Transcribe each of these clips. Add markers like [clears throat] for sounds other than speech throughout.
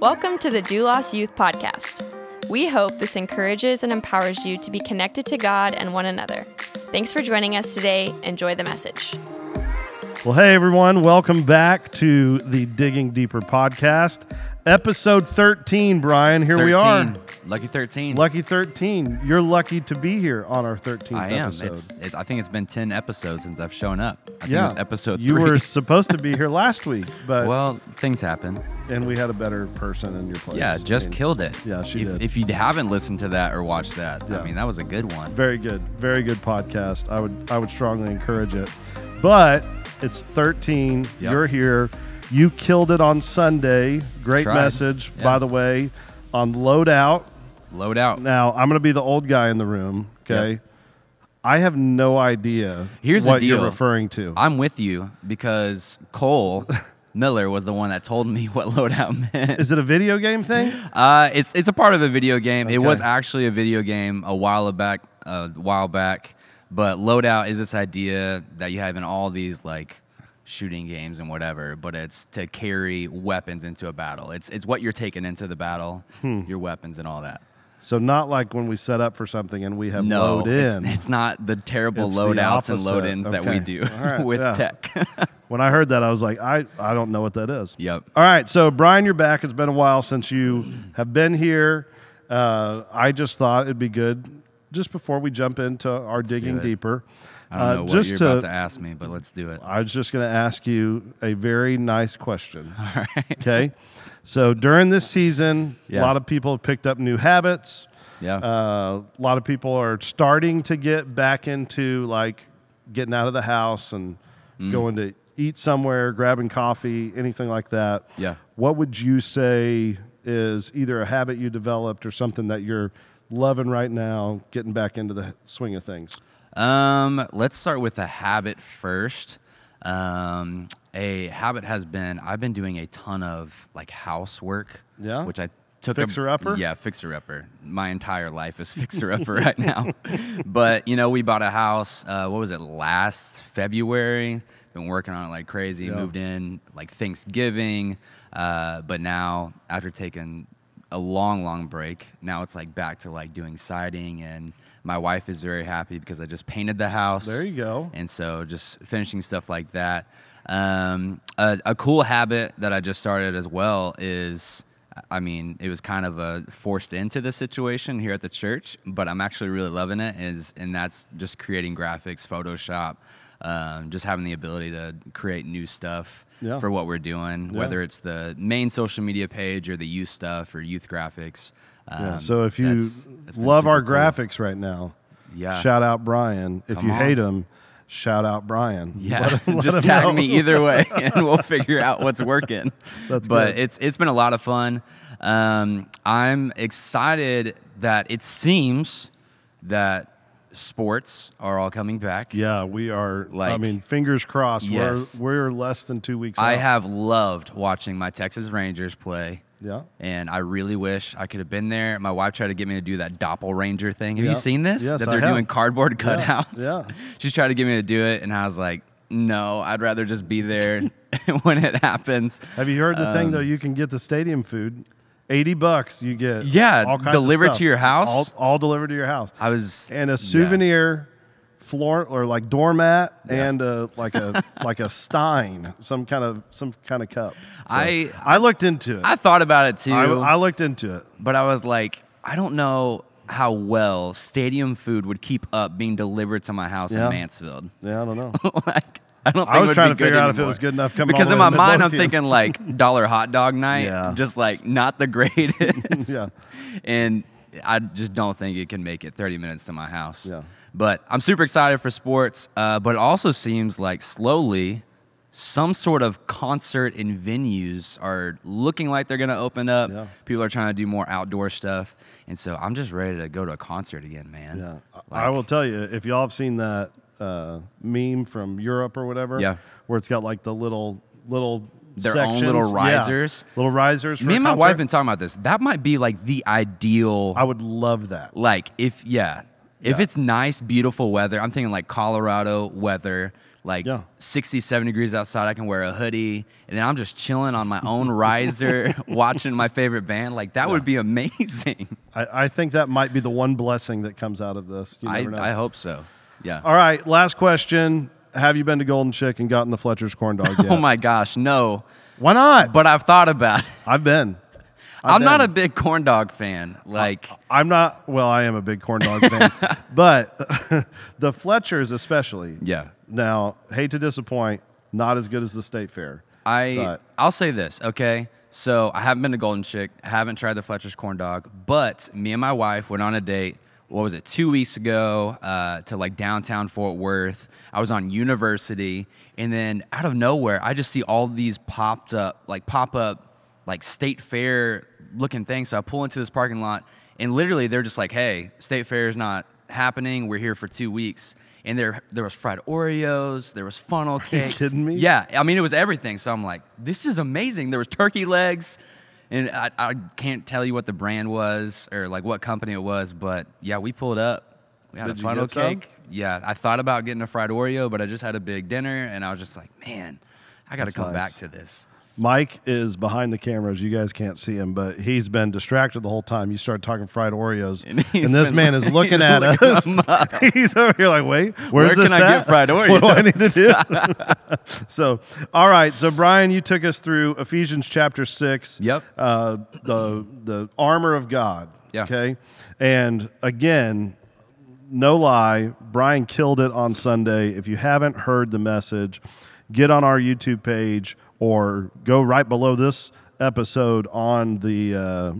Welcome to the Doulos Youth Podcast. We hope this encourages and empowers you to be connected to God and one another. Thanks for joining us today. Enjoy the message. Well, hey everyone, welcome back to the Digging Deeper podcast, episode 13. Brian, here we are. Lucky 13. Lucky 13. You're lucky to be here on our 13th I am. episode. It's, it's, I think it's been 10 episodes since I've shown up. I think yeah, it was episode You three. were [laughs] supposed to be here last week, but well, things happen. and we had a better person in your place. Yeah, just I mean, killed it. Yeah, she if, did. If you haven't listened to that or watched that, Yeah. I mean, that was a good one. Very good, very good podcast. I would I would strongly encourage it. But it's 13. Yep. You're here. You killed it on Sunday. Great Tried. message, Yeah. by the way, on loadout. Load out. Now I'm going to be the old guy in the room. Okay. Yep. I have no idea Here's the what you're referring to. I'm with you because Cole [laughs] Miller was the one that told me what loadout meant. Is it a video game thing? Uh, it's it's a part of a video game. It was actually a video game a while back, a while back. But loadout is this idea that you have in all these like shooting games and whatever. But it's to carry weapons into a battle. It's it's what you're taking into the battle, Hmm. your weapons and all that. So not like when we set up for something and we have No, load it's, in. it's not the terrible It's the loadouts and load-ins that we do right, [laughs] with yeah. tech. [laughs] when I heard that, I was like, I, I don't know what that is. Yep. All right. So, Brian, you're back. It's been a while since you have been here. Uh, I just thought it'd be good just before we jump into our do digging deeper. I don't uh, know what just you're to, about to ask me, but let's do it. I was just going to ask you a very nice question. [laughs] All right. Okay. So, during this season, a lot of people have picked up new habits. Yeah. Uh, a lot of people are starting to get back into like getting out of the house and Mm. going to eat somewhere, grabbing coffee, anything like that. Yeah. What would you say is either a habit you developed or something that you're loving right now, getting back into the swing of things? Um, let's start with a habit first. Um, a habit has been I've been doing a ton of like housework. Yeah? Which I took a Fixer a, upper? Yeah, fixer upper. My entire life is [laughs] fixer upper right now. But you know, we bought a house. Uh, what was it? Last February. Been working on it like crazy. Yeah. Moved in like Thanksgiving. Uh, but now after taking a long, long break. Now it's like back to like doing siding, and my wife is very happy because I just painted the house. There you go. And so just finishing stuff like that. Um, a, a cool habit that I just started as well is, I mean, it was kind of a forced into the situation here at the church, but I'm actually really loving it. Is and that's just creating graphics, Photoshop, um, just having the ability to create new stuff Yeah. for what we're doing, Yeah. whether it's the main social media page or the youth stuff or youth graphics. Yeah. Um, So if you that's- that's love our cool. graphics right now, Yeah. shout out Brian. If Come you on. hate him, shout out Brian. [laughs] Yeah, him- just tag know. me either way, [laughs] and we'll figure out what's working. [laughs] That's but good. it's it's been a lot of fun. Um, I'm excited that it seems that sports are all coming back. Yeah, we are. Like, I mean, fingers crossed. Yes. We're we're less than two weeks. I out. have loved watching my Texas Rangers play. Yeah. And I really wish I could have been there. My wife tried to get me to do that doppelranger thing. Have Yeah. you seen this? Yes, that they're doing cardboard cutouts. yeah. [laughs] She's trying to get me to do it, and I was like, no, I'd rather just be there [laughs] when it happens. Have you heard the thing Um, though? You can get the stadium food, eighty bucks. You get Yeah, all kinds delivered to your house? all, all delivered to your house, I was and a yeah. souvenir floor or like doormat and a, like a [laughs] like a stein, some kind of some kind of cup. So I- I looked into it. I thought about it too, I, I looked into it. but I was like, I don't know how well stadium food would keep up being delivered to my house Yeah. in Mansfield. Yeah, I don't know. [laughs] like, I don't. Think I was trying to figure out if it was good enough because in my mind I'm thinking like [laughs] dollar hot dog night, Yeah. just like not the greatest. Yeah. and I just don't think it can make it 30 minutes to my house. Yeah. But I'm super excited for sports. Uh, but it also seems like slowly some sort of concert and venues are looking like they're going to open up. Yeah. People are trying to do more outdoor stuff. And so I'm just ready to go to a concert again, man. Yeah, I will tell you if y'all have seen that uh, meme from Europe or whatever, Yeah. where it's got like the little little Their own sections. little Yeah, risers. little risers. For Me a and my concert. wife been talking about this. That might be like the ideal I would love that. like if yeah if Yeah. it's nice beautiful weather i'm thinking like colorado weather like Yeah. 60, 70 degrees outside. I can wear a hoodie, and then I'm just chilling on my own riser, [laughs] watching my favorite band. Like that would be amazing. I, I think that might be the one blessing that comes out of this. You I, know. I hope so. Yeah. All right, last question. Have you been to Golden Chick and gotten the Fletcher's corn dog [laughs] oh yet? Oh my gosh, no. Why not? But I've thought about it. I've been. I've I'm not a big corn dog fan. Like, I'm not. Well, I am a big corn dog fan, [laughs] but [laughs] the Fletchers especially. yeah. Now, hate to disappoint, not as good as the State Fair. I But- I'll say this, okay? So I haven't been to Golden Chick, haven't tried the Fletcher's corn dog, but me and my wife went on a date. What was it? Two weeks ago uh, to like downtown Fort Worth. I was on University, and then out of nowhere, I just see all these popped up, like pop up, like state fair looking things. So I pull into this parking lot, and literally they're just like, "Hey, state fair is not happening. We're here for two weeks." And there, there was fried Oreos, there was funnel [laughs] cake you kidding me? Yeah, I mean, it was everything. So I'm like, this is amazing. There was turkey legs, and I, I can't tell you what the brand was or like what company it was, but yeah, we pulled up. We had Did a funnel get some? cake. Yeah, I thought about getting a fried Oreo, but I just had a big dinner, and I was just like, man, I got to come back to this. Mike is behind the cameras. You guys can't see him, but he's been distracted the whole time. You started talking fried Oreos, and, And this man like- [laughs] is looking at looking us. [laughs] he's over here like, wait, where's Where can I get at? fried [laughs] What do I need to Oreos? do? so, all right. So, Brian, you took us through Ephesians chapter six. Yep. Uh, the the armor of God. Yeah. Okay. And again, no lie, Brian killed it on Sunday. If you haven't heard the message, get on our YouTube page or go right below this episode on the uh,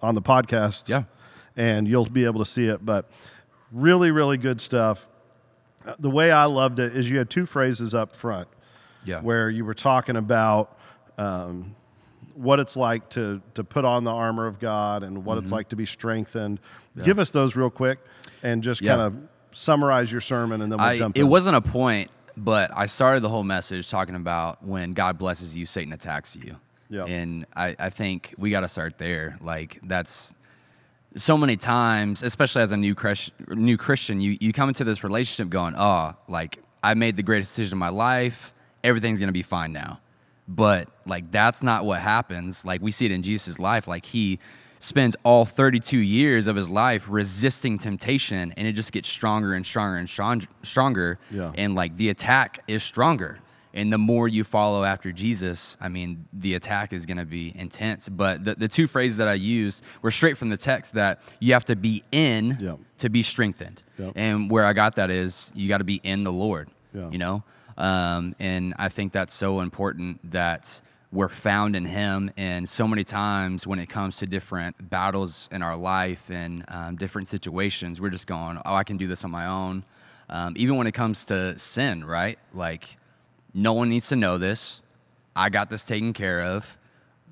on the podcast. Yeah. and you'll be able to see it. But really, really good stuff. Uh, The way I loved it is you had two phrases up front Yeah. where you were talking about um, what it's like to to put on the armor of God and what it's like to be strengthened. Give us those real quick and just Mm-hmm. Yeah. kind of summarize your sermon and then we'll I, jump it in. wasn't a point, but I started the whole message talking about when God blesses you, Satan attacks you. Yeah. And I, I think we got to start there. Like, that's so many times, especially as a new, new Christian, you, you come into this relationship going, oh, like, I made the greatest decision of my life. Everything's going to be fine now. But, like, that's not what happens. Like, we see it in Jesus' life. Like, he spends all 32 years of his life resisting temptation, and it just gets stronger and stronger and strong, stronger. Yeah. And, like, the attack is stronger. And the more you follow after Jesus, I mean, the attack is going to be intense. But the, the two phrases that I used were straight from the text that you have to be in Yeah. to be strengthened. Yeah. And where I got that is you got to be in the Lord, Yeah. you know? Um, and I think that's so important that we're found in Him. And so many times when it comes to different battles in our life and um, different situations, we're just going, oh, I can do this on my own. Um, even when it comes to sin, right? Like, no one needs to know this. I got this taken care of.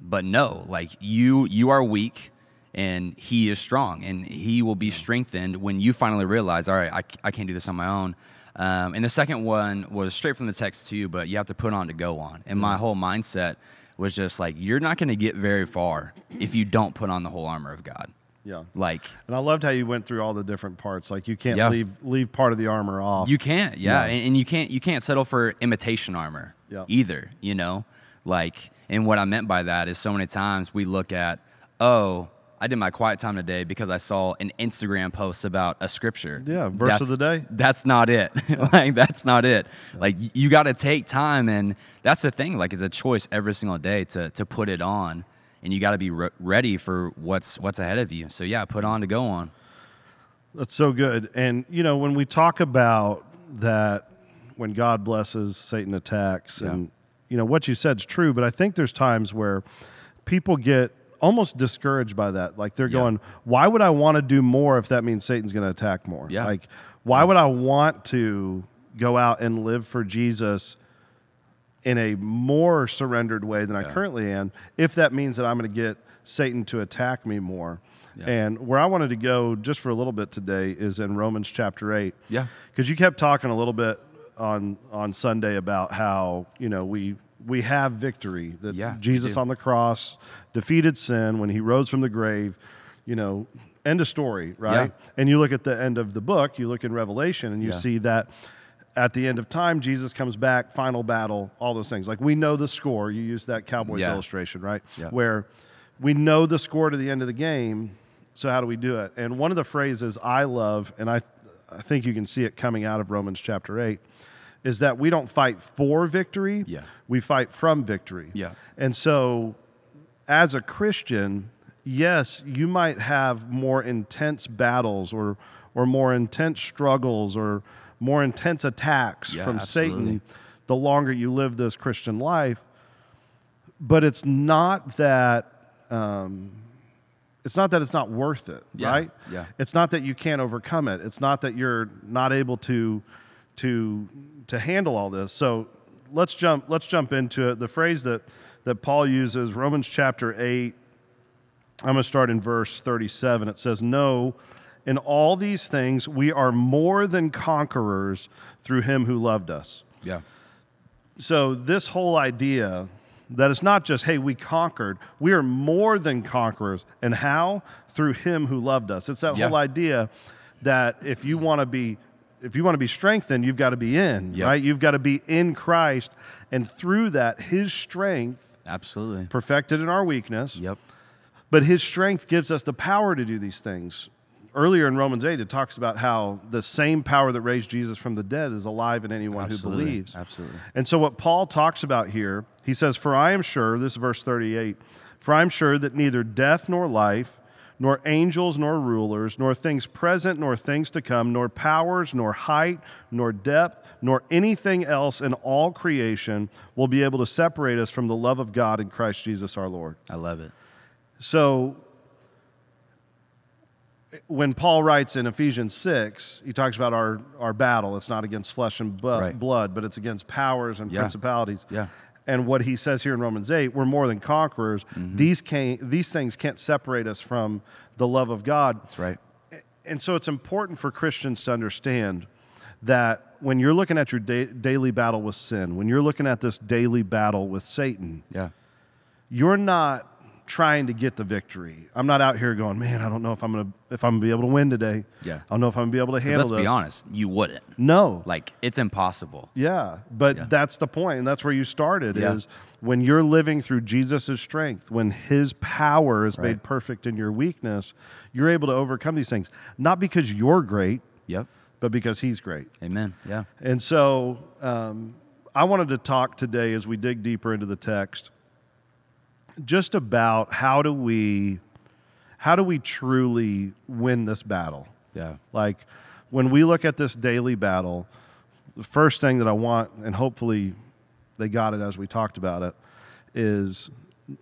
But no, like you you are weak and he is strong and he will be strengthened when you finally realize, all right, I, I can't do this on my own. Um, and the second one was straight from the text too, but you have to put on to go on. And my whole mindset was just like, you're not going to get very far if you don't put on the whole armor of God. yeah. Like, And I loved how you went through all the different parts. Like you can't Yeah. leave leave part of the armor off. You can't, yeah, Yeah. And, and you can't you can't settle for imitation armor Yeah. either. You know, like, and what I meant by that is so many times we look at, oh, I did my quiet time today because I saw an Instagram post about a scripture. Yeah, verse of the day. That's not it. [laughs] like that's not it. Like you got to take time, and that's the thing. Like it's a choice every single day to to put it on, and you got to be re- ready for what's what's ahead of you. So yeah, put on to go on. That's so good. And you know, when we talk about that when God blesses, Satan attacks Yeah. and you know, what you said is true, but I think there's times where people get almost discouraged by that. Like they're Yeah. going, "Why would I want to do more if that means Satan's going to attack more?" Yeah. Like, why would I want to go out and live for Jesus in a more surrendered way than I currently am if that means that I'm going to get Satan to attack me more? Yeah. And where I wanted to go just for a little bit today is in Romans chapter 8. Yeah. Because you kept talking a little bit on on Sunday about how, you know, we we have victory that Yeah, Jesus on the cross defeated sin when he rose from the grave, you know, end of story, right? Yeah. And you look at the end of the book, you look in Revelation and you Yeah. see that at the end of time, Jesus comes back, final battle, all those things. Like we know the score. You use that Cowboys Yeah. illustration, right? Yeah. Where we know the score to the end of the game. So how do we do it? And one of the phrases I love, and I, I think you can see it coming out of Romans chapter eight, is that we don't fight for victory. Yeah. We fight from victory. Yeah. And so, as a Christian, yes, you might have more intense battles or or more intense struggles or more intense attacks Yeah, from absolutely. Satan the longer you live this Christian life. But it's not that um, it's not that it's not worth it, Yeah, right? yeah. It's not that you can't overcome it. It's not that you're not able to to to handle all this. So let's jump let's jump into it. The phrase that that Paul uses, Romans chapter 8, I'm going to start in verse 37. It says, "No, in all these things we are more than conquerors through him who loved us." Yeah. So this whole idea that it's not just hey we conquered, we are more than conquerors, and how through Him who loved us. It's that Yeah. whole idea that if you want to be if you want to be strengthened, you've got to be in, Yep. right? You've got to be in Christ, and through that, His strength Absolutely. perfected in our weakness. Yep. But his strength gives us the power to do these things. Earlier in Romans 8, it talks about how the same power that raised Jesus from the dead is alive in anyone Absolutely. who believes. Absolutely. And so, what Paul talks about here, he says, For I am sure, this is verse 38, for I am sure that neither death nor life, nor angels nor rulers, nor things present nor things to come, nor powers, nor height, nor depth, nor anything else in all creation will be able to separate us from the love of God in Christ Jesus our Lord. I love it. So when Paul writes in Ephesians 6, he talks about our, our battle. It's not against flesh and bu- Right. blood, but it's against powers and Yeah. principalities. Yeah. And what he says here in Romans 8, we're more than conquerors. Mm-hmm. These, can these things can't separate us from the love of God. That's right. And so it's important for Christians to understand that when you're looking at your da- daily battle with sin, when you're looking at this daily battle with Satan, Yeah. you're not trying to get the victory. I'm not out here going, man, I don't know if I'm gonna if I'm gonna be able to win today. Yeah. I don't know if I'm gonna be able to handle Let's this. be honest. You wouldn't. No. Like it's impossible. Yeah, but Yeah. that's the point, and that's where you started. Yeah. Is when you're living through Jesus' strength, when His power is made perfect in your weakness, you're able to overcome these things. Not because you're great, Yep. but because He's great. Amen. Yeah. And so um, I wanted to talk today as we dig deeper into the text just about how do we how do we truly win this battle? Yeah. Like when we look at this daily battle, the first thing that I want, and hopefully they got it as we talked about it, is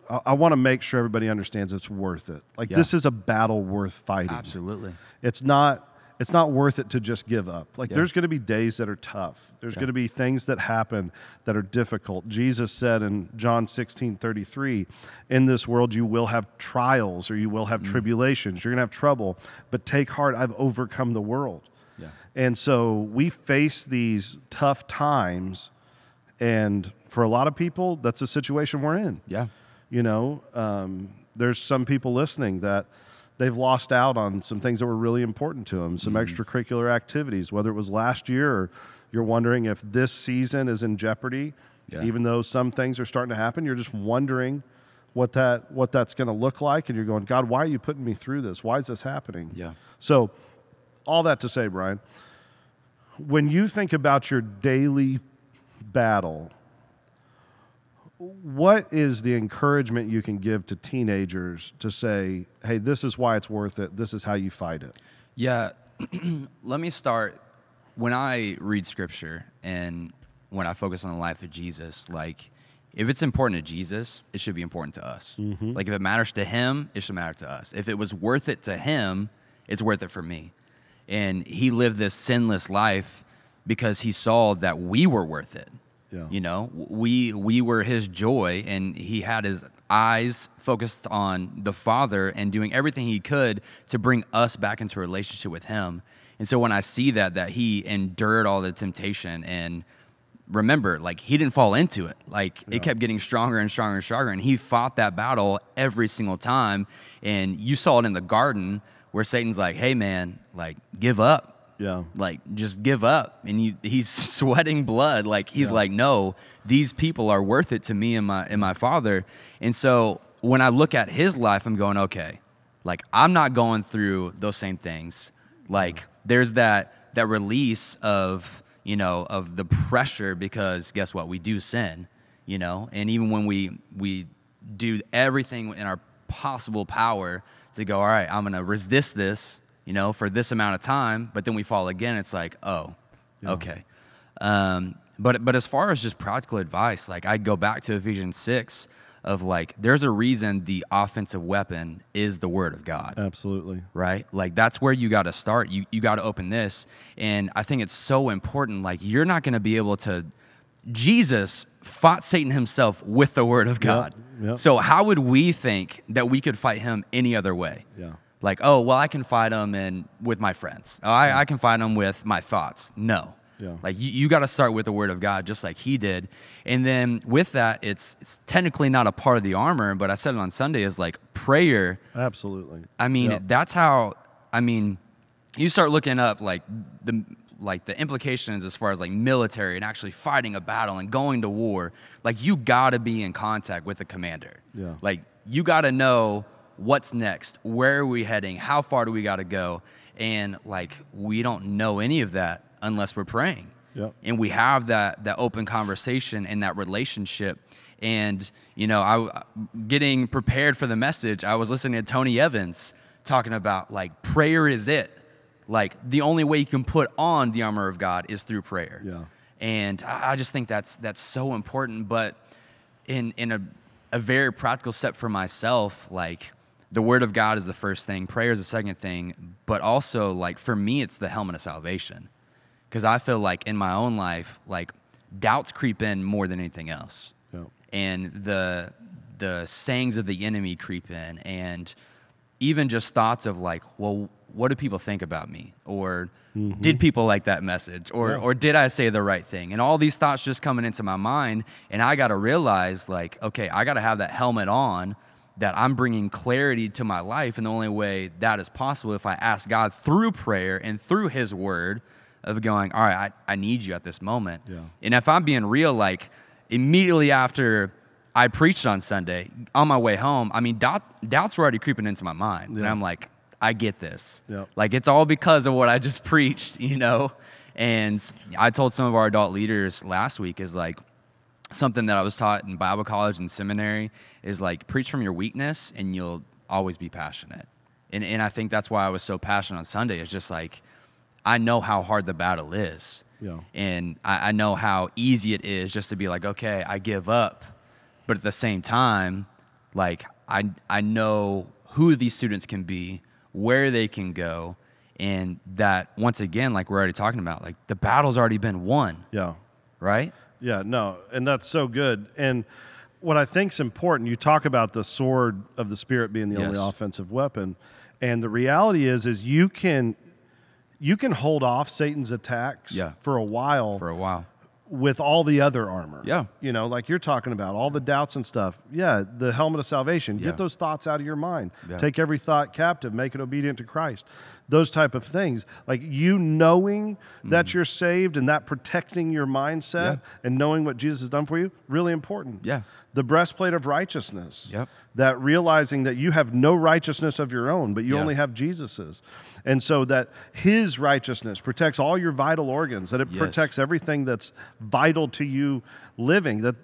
I, I want to make sure everybody understands it's worth it. Like Yeah. this is a battle worth fighting. Absolutely. It's not it's not worth it to just give up. Like Yeah. there's going to be days that are tough. There's Yeah. going to be things that happen that are difficult. Jesus said in John 16, 33, in this world you will have trials or you will Mm. have tribulations. You're going to have trouble, but take heart, I've overcome the world. Yeah. And so we face these tough times and for a lot of people that's a situation we're in. Yeah. You know, um, there's some people listening that they've lost out on some things that were really important to them, some Mm-hmm. extracurricular activities, whether it was last year or you're wondering if this season is in jeopardy, Yeah. even though some things are starting to happen. You're just wondering what that what that's going to look like, and you're going, God, why are you putting me through this? Why is this happening? Yeah. So, all that to say, Brian, when you think about your daily battle, what is the encouragement you can give to teenagers to say, hey, this is why it's worth it, this is how you fight it? Yeah. [clears throat] Let me start. When I read scripture and when I focus on the life of Jesus, like if it's important to Jesus, it should be important to us. Mm-hmm. Like if it matters to him, it should matter to us. If it was worth it to him, it's worth it for me. And he lived this sinless life because he saw that we were worth it. Yeah. You know, we we were his joy, and he had his eyes focused on the Father and doing everything he could to bring us back into a relationship with him. And so when I see that that he endured all the temptation and remember, like he didn't fall into it. Like it kept getting stronger and stronger and stronger. And he fought that battle every single time. And you saw it in the garden where Satan's like, hey man, like give up. Yeah. Like, just give up. And he, he's [laughs] sweating blood. Like, he's Yeah. like, no, these people are worth it to me and my, and my father. And so when I look at his life, I'm going, okay, like, I'm not going through those same things. Like, there's that, that release of, you know, of the pressure because guess what? We do sin, you know? And even when we, we do everything in our possible power to go, all right, I'm going to resist this, you know, for this amount of time, but then we fall again. It's like, oh, okay. Um, but but as far as just practical advice, like I'd go back to Ephesians six of like, there's a reason the offensive weapon is the word of God Absolutely. right? Like that's where you got to start. You you got to open this, and I think it's so important. Like you're not going to be able to. Jesus fought Satan himself with the word of God. yep. So how would we think that we could fight him any other way? Yeah. Like, oh well, I can fight them and with my friends. Oh, I, I can fight them with my thoughts. No. Yeah. Like you, you got to start with the word of God, just like he did. And then with that, it's it's technically not a part of the armor, but I said it on Sunday is like prayer Absolutely. I mean, Yep. that's how. I mean, you start looking up like the like the implications as far as like military and actually fighting a battle and going to war. Like you got to be in contact with the commander. Yeah. Like you got to know what's next, where are we heading, how far do we got to go, and like we don't know any of that unless we're praying. Yep. and we have that that open conversation and that relationship. And you know i getting prepared for the message i was listening to tony evans talking about like prayer is it. Like the only way you can put on the armor of god is through prayer. Yeah. and i I just think that's that's so important. But in in a, a very practical step for myself like the word of god is the first thing prayer is the second thing but also like for me it's the helmet of salvation because I feel like in my own life, like doubts creep in more than anything else, Yep. and the the sayings of the enemy creep in, and even just thoughts of like, well, what do people think about me, or mm-hmm. did people like that message, or Yeah. or did I say the right thing, and all these thoughts just coming into my mind, and I got to realize like, okay, I got to have that helmet on. That I'm bringing clarity to my life, and the only way that is possible if I ask God through prayer and through His Word, of going, all right, I, I need you at this moment. Yeah. And if I'm being real, like immediately after I preached on Sunday, on my way home, I mean, doubt, doubts were already creeping into my mind. And I'm like, I get this. Yep. Like, it's all because of what I just [laughs] preached, you know? And I told some of our adult leaders last week is like, something that I was taught in Bible college and seminary is like, preach from your weakness and you'll always be passionate. And, and I think that's why I was so passionate on Sunday. It's just like, I know how hard the battle is. Yeah. And I, I know how easy it is just to be like, okay, I give up. But at the same time, like I I know who these students can be, where they can go, and that once again, like we're already talking about, like the battle's already been won, Yeah. right? Yeah, no, and that's so good. And what I think's important, you talk about the sword of the spirit being the only offensive weapon, and the reality is, is you can, you can hold off Satan's attacks Yeah. for a while For a while. with all the other armor. Yeah. You know, like you're talking about, all the doubts and stuff. Yeah, the helmet of salvation. Yeah. Get those thoughts out of your mind. Yeah. Take every thought captive, make it obedient to Christ. Those type of things. Like you knowing that mm. you're saved and that protecting your mindset. Yeah. and knowing what Jesus has done for you, really important. Yeah. The breastplate of righteousness. Yep. That realizing that you have no righteousness of your own, but you Yeah. only have Jesus's. And so that his righteousness protects all your vital organs, that it Yes. protects everything that's vital to you living. That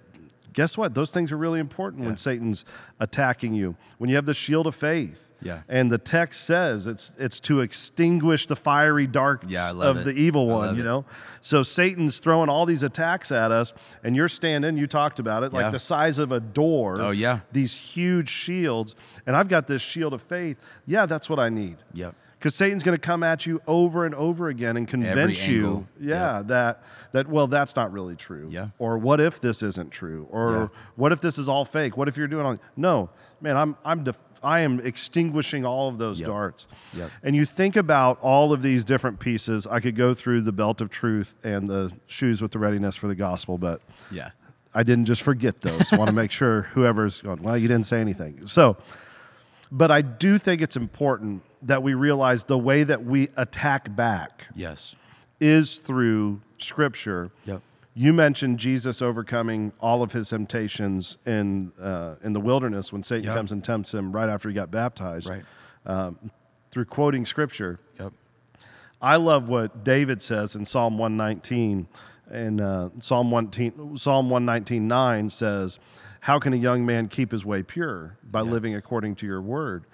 guess what? Those things are really important when Satan's attacking you. When you have the shield of faith. Yeah. And the text says it's it's to extinguish the fiery darts Yeah, of it. the evil one, you it. know? So Satan's throwing all these attacks at us, and you're standing, you talked about it, Yeah. like the size of a door. Oh, yeah. These huge shields. And I've got this shield of faith. Yeah, that's what I need. Yep. Because Satan's going to come at you over and over again and convince you, yeah, that that well, that's not really true. Yeah. Or what if this isn't true? Or Yeah. what if this is all fake? What if you're doing all? No, man, I'm I'm def- I am extinguishing all of those Yep. darts. Yep. And you think about all of these different pieces. I could go through the belt of truth and the shoes with the readiness for the gospel, but Yeah. I didn't just forget those. I want to make sure whoever's going, well, you didn't say anything. So, but I do think it's important that we realize the way that we attack back Yes. is through scripture. Yep. You mentioned Jesus overcoming all of his temptations in uh, in the wilderness when Satan Yep. comes and tempts him right after he got baptized. Right. Um, through quoting scripture. Yep. I love what David says in Psalm 119. And uh, Psalm 119, Psalm 119 9 says, How can a young man keep his way pure? By Yeah. living according to your word.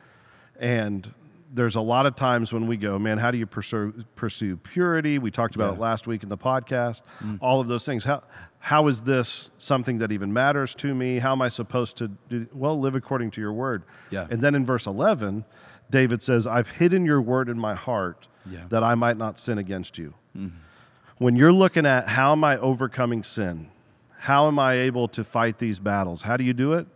And there's a lot of times when we go, man, how do you pursue, pursue purity? We talked about Yeah. it last week in the podcast. Mm. All of those things. How, how is this something that even matters to me? How am I supposed to do? Well, live according to your word. Yeah. And then in verse 11, David says, I've hidden your word in my heart Yeah. That I might not sin against you. Mm-hmm. When you're looking at how am I overcoming sin? How am I able to fight these battles? How do you do it?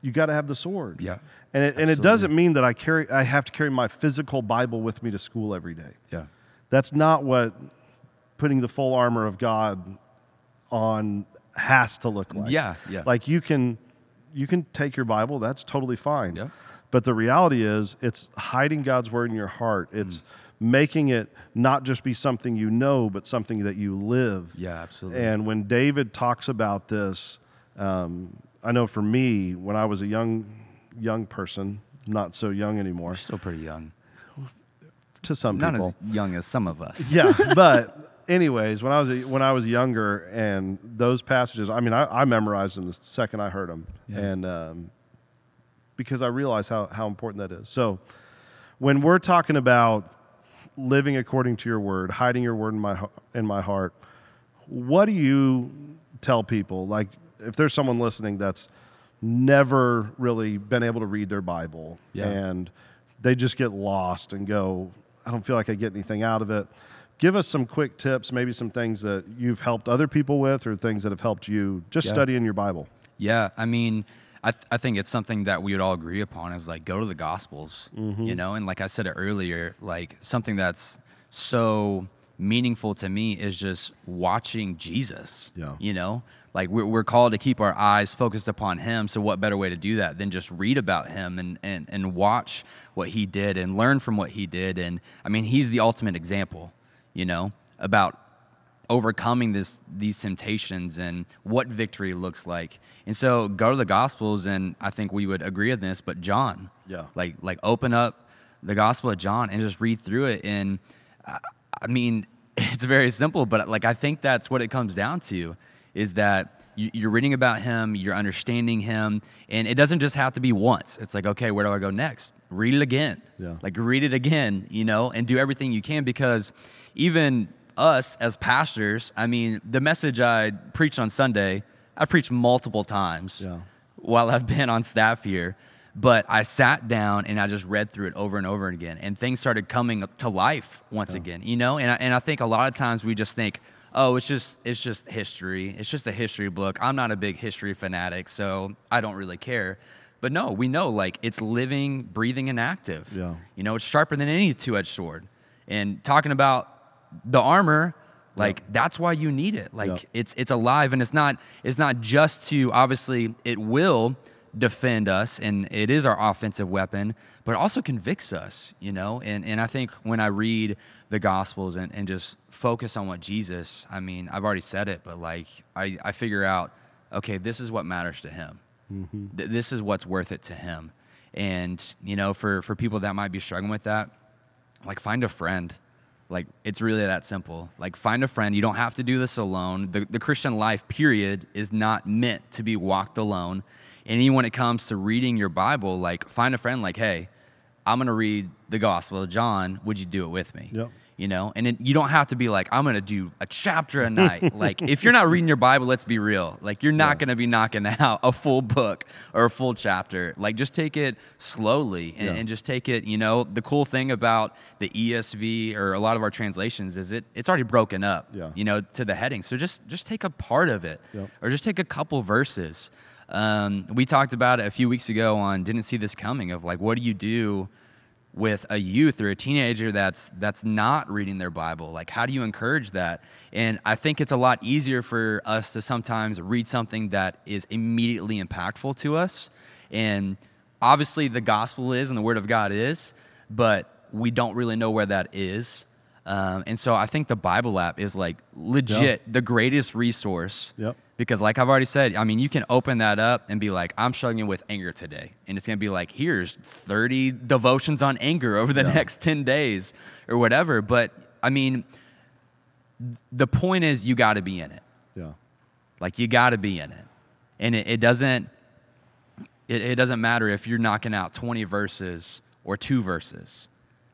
You got to have the sword. Yeah. And it, and it doesn't mean that I carry I have to carry my physical Bible with me to school every day. Yeah. That's not what putting the full armor of God on has to look like. Yeah, yeah. Like you can you can take your Bible, that's totally fine. Yeah. But the reality is it's hiding God's word in your heart. It's making it not just be something you know, but something that you live. Yeah, absolutely. And when David talks about this, um, I know for me, when I was a young young person, not so young anymore We're still pretty young. to some Not people. as young as some of us. yeah, [laughs] but anyways, when I was when I was younger, and those passages, I mean, I, I memorized them the second I heard them, Yeah. and um, because I realized how how important that is. So, when we're talking about living according to your word, hiding your word in my in my heart, what do you tell people? Like, if there's someone listening that's never really been able to read their Bible Yeah. and they just get lost and go, I don't feel like I get anything out of it. Give us some quick tips, maybe some things that you've helped other people with or things that have helped you just Yeah. studying your Bible. Yeah, I mean, I, th- I think it's something that we would all agree upon is like go to the Gospels, Mm-hmm. you know, and like I said earlier, like something that's so meaningful to me is just watching Jesus. Yeah. You know, like we're, we're called to keep our eyes focused upon Him. So, what better way to do that than just read about Him and, and, and watch what He did and learn from what He did? And I mean, He's the ultimate example, you know, about overcoming this these temptations and what victory looks like. And so go to the gospels and I think we would agree on this, but John. Yeah. Like like open up the gospel of John and just read through it and I, I mean it's very simple, but like I think that's what it comes down to is that you, you're reading about him, you're understanding him, and it doesn't just have to be once. It's like, okay, where do I go next? Read it again. Yeah. Like read it again, you know, and do everything you can because even us as pastors, I mean, the message I preached on Sunday, I preached multiple times Yeah. while I've been on staff here. But I sat down and I just read through it over and over again, and things started coming to life once again, you know. And I, and I think a lot of times we just think, oh, it's just it's just history, it's just a history book. I'm not a big history fanatic, so I don't really care. But no, we know like it's living, breathing, and active. Yeah. You know, it's sharper than any two-edged sword. And talking about the armor, like that's why you need it. Like Yeah. it's it's alive and it's not it's not just to obviously it will defend us and it is our offensive weapon, but also convicts us, you know? And and I think when I read the gospels and, and just focus on what Jesus, I mean, I've already said it, but like I, I figure out, okay, this is what matters to him. Mm-hmm. Th- this is what's worth it to him. And, you know, for, for people that might be struggling with that, like find a friend like it's really that simple like find a friend you don't have to do this alone the, the christian life period is not meant to be walked alone and even when it comes to reading your bible like find a friend like hey i'm going to read the gospel of john. Would you do it with me? Yep. you know? And it, you don't have to be like i'm going to do a chapter a [laughs] night. Like if you're not reading your bible let's be real. Like you're not going to be knocking [laughs] out a full book or a full chapter. Like just take it slowly and, Yeah. and just take it you know? The cool thing about the esv or a lot of our translations is it it's already broken up Yeah. you know to the heading so just just take a part of it Yep. or just take a couple verses um, we talked about it a few weeks ago on didn't see this coming of like what do you do with a youth or a teenager that's that's not reading their bible? Like how do you encourage that? And i think it's a lot easier for us to sometimes read something that is immediately impactful to us. And obviously the gospel is and the word of god is but we don't really know where that is. Um, and so I think the Bible app is like legit the greatest resource. Yep. Because, like I've already said, I mean, you can open that up and be like, I'm struggling with anger today. And it's going to be like, here's 30 devotions on anger over the Yeah. next 10 days or whatever. But I mean, the point is, you got to be in it. Yeah. Like you got to be in it, and it, it doesn't. It, it doesn't matter if you're knocking out 20 verses or two verses,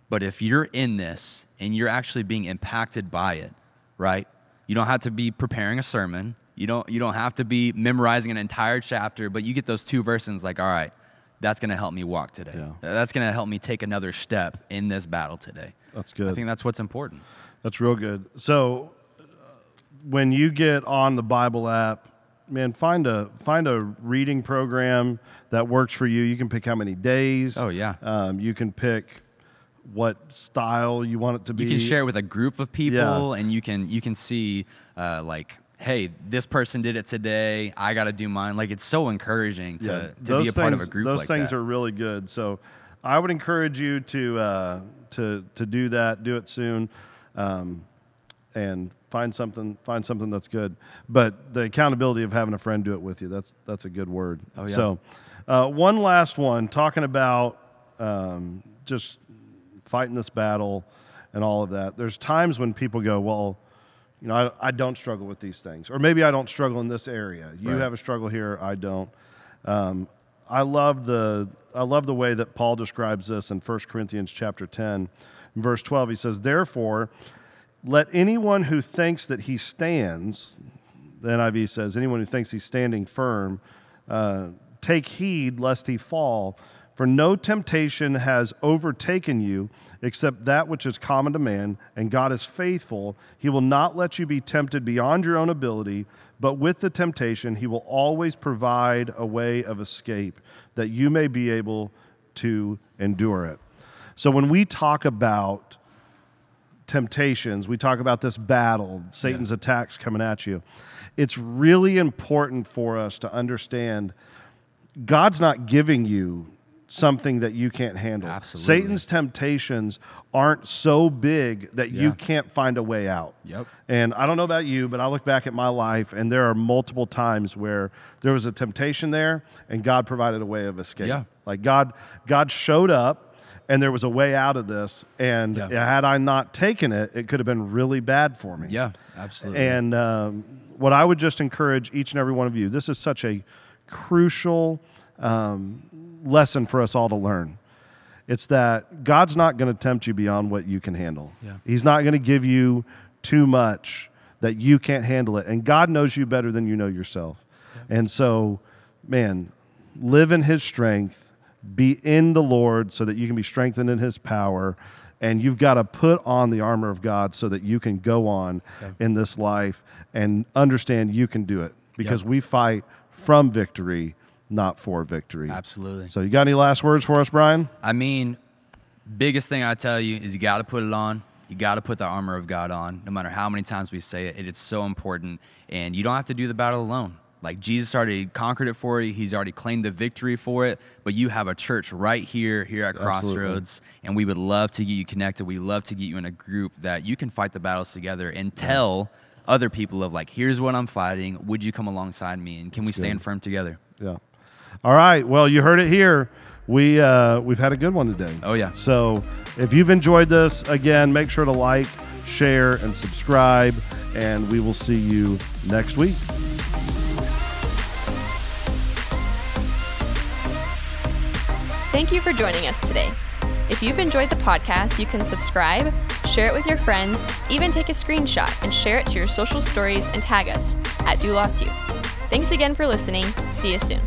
but if you're in this and you're actually being impacted by it, right? You don't have to be preparing a sermon. You don't. You don't have to be memorizing an entire chapter, but you get those two verses. Like, all right, that's going to help me walk today. Yeah. That's going to help me take another step in this battle today. That's good. I think that's what's important. That's real good. So uh, when you get on the Bible app, man, find a find a reading program that works for you. You can pick how many days. Oh, yeah. Um, you can pick what style you want it to be. you can share it with a group of people Yeah. and you can you can see uh, like hey this person did it today i got to do mine like it's so encouraging to, Yeah, to be a part of a things- group Those like things that. are really good. So I would encourage you to uh, to to do that. Do it soon, um, and find something find something that's good. But the accountability of having a friend do it with you that's that's a good word. Oh, yeah. So uh, one last one talking about um, just fighting this battle and all of that. There's times when people go, well. You know, I, I don't struggle with these things, or maybe I don't struggle in this area. You Right. have a struggle here, I don't. Um, I love the I love the way that Paul describes this in 1 Corinthians chapter 10, verse 12. He says, "Therefore, let anyone who thinks that he stands, the NIV says, anyone who thinks he's standing firm, uh, take heed lest he fall. For no temptation has overtaken you except that which is common to man, and God is faithful. He will not let you be tempted beyond your own ability, but with the temptation, he will always provide a way of escape that you may be able to endure it. So when we talk about temptations, we talk about this battle, Satan's attacks coming at you. It's really important for us to understand God's not giving you something that you can't handle. Absolutely. Satan's temptations aren't so big that you can't find a way out. Yep. And I don't know about you, but I look back at my life and there are multiple times where there was a temptation there and God provided a way of escape. Yeah. Like God God showed up and there was a way out of this and Yeah. had I not taken it, it could have been really bad for me. yeah absolutely And um, what I would just encourage each and every one of you, this is such a crucial um, lesson for us all to learn. It's that God's not going to tempt you beyond what you can handle. Yeah. He's not going to give you too much that you can't handle it. And God knows you better than you know yourself. And so, man, live in His strength, be in the Lord so that you can be strengthened in His power. And you've got to put on the armor of God so that you can go on in this life and understand you can do it because we fight from victory, not for victory. absolutely. So, you got any last words for us, Brian? i mean biggest thing i tell you is you got to put it on. You got to put the armor of god on no matter how many times we say it. It is so important and you don't have to do the battle alone. Like jesus already conquered it for you. He's already claimed the victory for it but you have a church right here here at Absolutely. crossroads and we would love to get you connected. We love to get you in a group that you can fight the battles together and tell other people of like here's what i'm fighting. Would you come alongside me and can we stand firm together? Yeah. All right. Well, you heard it here. We uh, we've had a good one today. Oh, yeah. So if you've enjoyed this, again, make sure to like, share, and subscribe. And we will see you next week. Thank you for joining us today. If you've enjoyed the podcast, you can subscribe, share it with your friends, even take a screenshot and share it to your social stories and tag us at Doulos Youth. Thanks again for listening. See you soon.